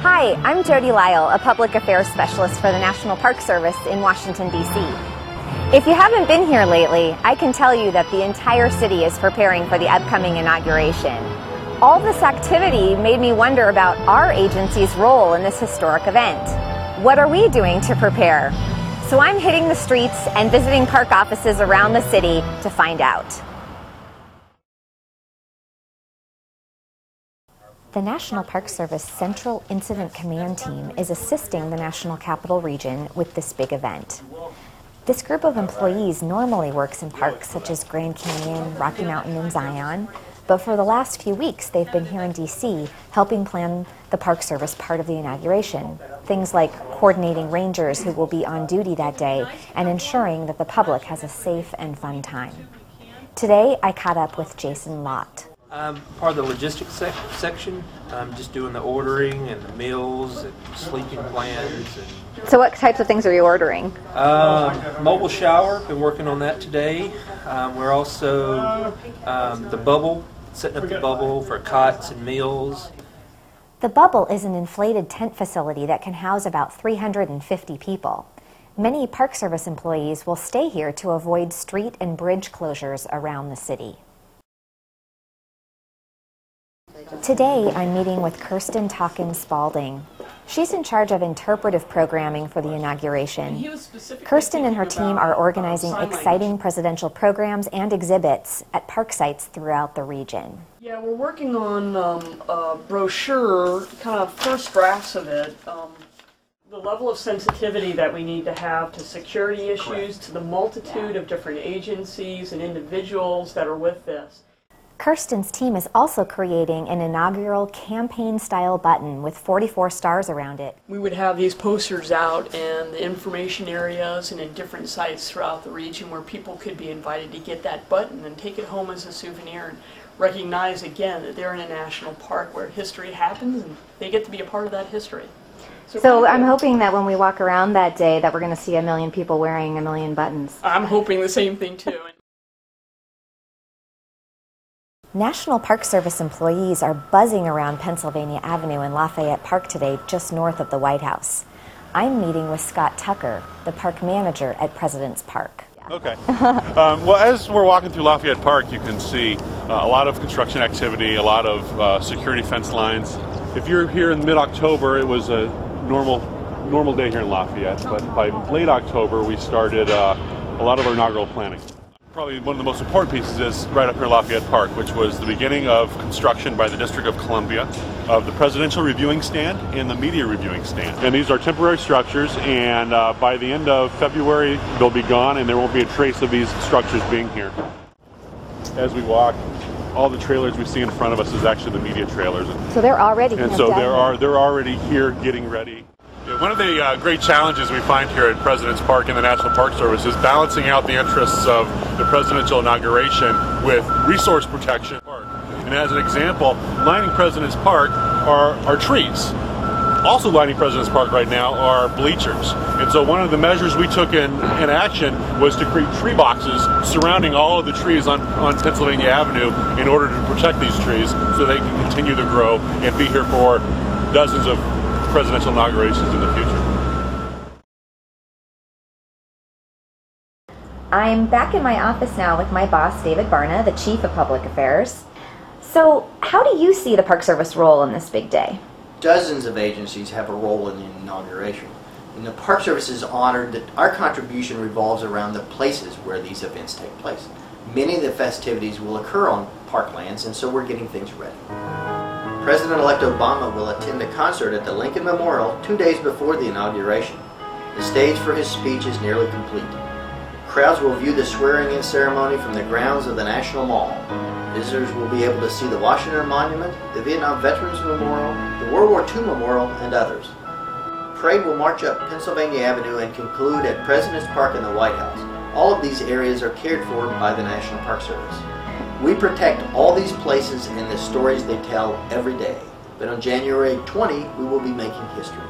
Hi, I'm Jody Lyle, a public affairs specialist for the National Park Service in Washington, D.C. If you haven't been here lately, I can tell you that the entire city is preparing for the upcoming inauguration. All this activity made me wonder about our agency's role in this historic event. What are we doing to prepare? So I'm hitting the streets and visiting park offices around the city to find out. The National Park Service Central Incident Command Team is assisting the National Capital Region with this big event. This group of employees normally works in parks such as Grand Canyon, Rocky Mountain, and Zion, but for the last few weeks they've been here in DC helping plan the Park Service part of the inauguration. Things like coordinating rangers who will be on duty that day and ensuring that the public has a safe and fun time. Today I caught up with Jason Lott. I'm part of the logistics sec- section. I'm just doing the ordering and the meals and sleeping plans. And, So, what types of things are you ordering? um, mobile shower, been working on that today. Um, we're also um, the bubble, setting up the bubble for cots and meals. The Bubble is an inflated tent facility that can house about 350 people. Many Park Service employees will stay here to avoid street and bridge closures around the city. Today, I'm meeting with Kirsten Talken-Spaulding. She's in charge of interpretive programming for the inauguration. Kirsten and her team are organizing exciting presidential programs and exhibits at park sites throughout the region. Yeah, we're working on um, a brochure, kind of first drafts of it. Um, the level of sensitivity that we need to have to security issues, to the multitude of different agencies and individuals that are with this. Kirsten's team is also creating an inaugural campaign style button with 44 stars around it. We would have these posters out in the information areas and in different sites throughout the region where people could be invited to get that button and take it home as a souvenir and recognize again that they're in a national park where history happens and they get to be a part of that history. So I'm hoping that when we walk around that day that we're going to see a million people wearing a million buttons. I'm hoping the same thing too. National Park Service employees are buzzing around Pennsylvania Avenue in Lafayette Park today, just north of the White House. I'm meeting with Scott Tucker, the park manager at President's Park. Okay. um, well, as we're walking through Lafayette Park, you can see uh, a lot of construction activity, a lot of uh, security fence lines. If you're here in mid-October, it was a normal normal day here in Lafayette, but by late October, we started uh, a lot of our inaugural planning. Probably one of the most important pieces is right up here in Lafayette Park, which was the beginning of construction by the District of Columbia of the Presidential Reviewing Stand and the Media Reviewing Stand. And these are temporary structures, and uh, by the end of February, they'll be gone, and there won't be a trace of these structures being here. As we walk, all the trailers we see in front of us is actually the media trailers. So they're already And so there are they're already here getting ready. One of the uh, great challenges we find here at President's Park and the National Park Service is balancing out the interests of the presidential inauguration with resource protection. And as an example, lining President's Park are, are trees. Also lining President's Park right now are bleachers. And so one of the measures we took in, in action was to create tree boxes surrounding all of the trees on, on Pennsylvania Avenue in order to protect these trees so they can continue to grow and be here for dozens of presidential inaugurations in the future. I'm back in my office now with my boss, David Barna, the Chief of Public Affairs. So, how do you see the Park Service role in this big day? Dozens of agencies have a role in the inauguration. And the Park Service is honored that our contribution revolves around the places where these events take place. Many of the festivities will occur on parklands, and so we're getting things ready. President-elect Obama will attend a concert at the Lincoln Memorial two days before the inauguration. The stage for his speech is nearly complete. Crowds will view the swearing-in ceremony from the grounds of the National Mall. Visitors will be able to see the Washington Monument, the Vietnam Veterans Memorial, the World War II Memorial, and others. Parade will march up Pennsylvania Avenue and conclude at President's Park in the White House. All of these areas are cared for by the National Park Service. We protect all these places and the stories they tell every day. But on January 20, we will be making history.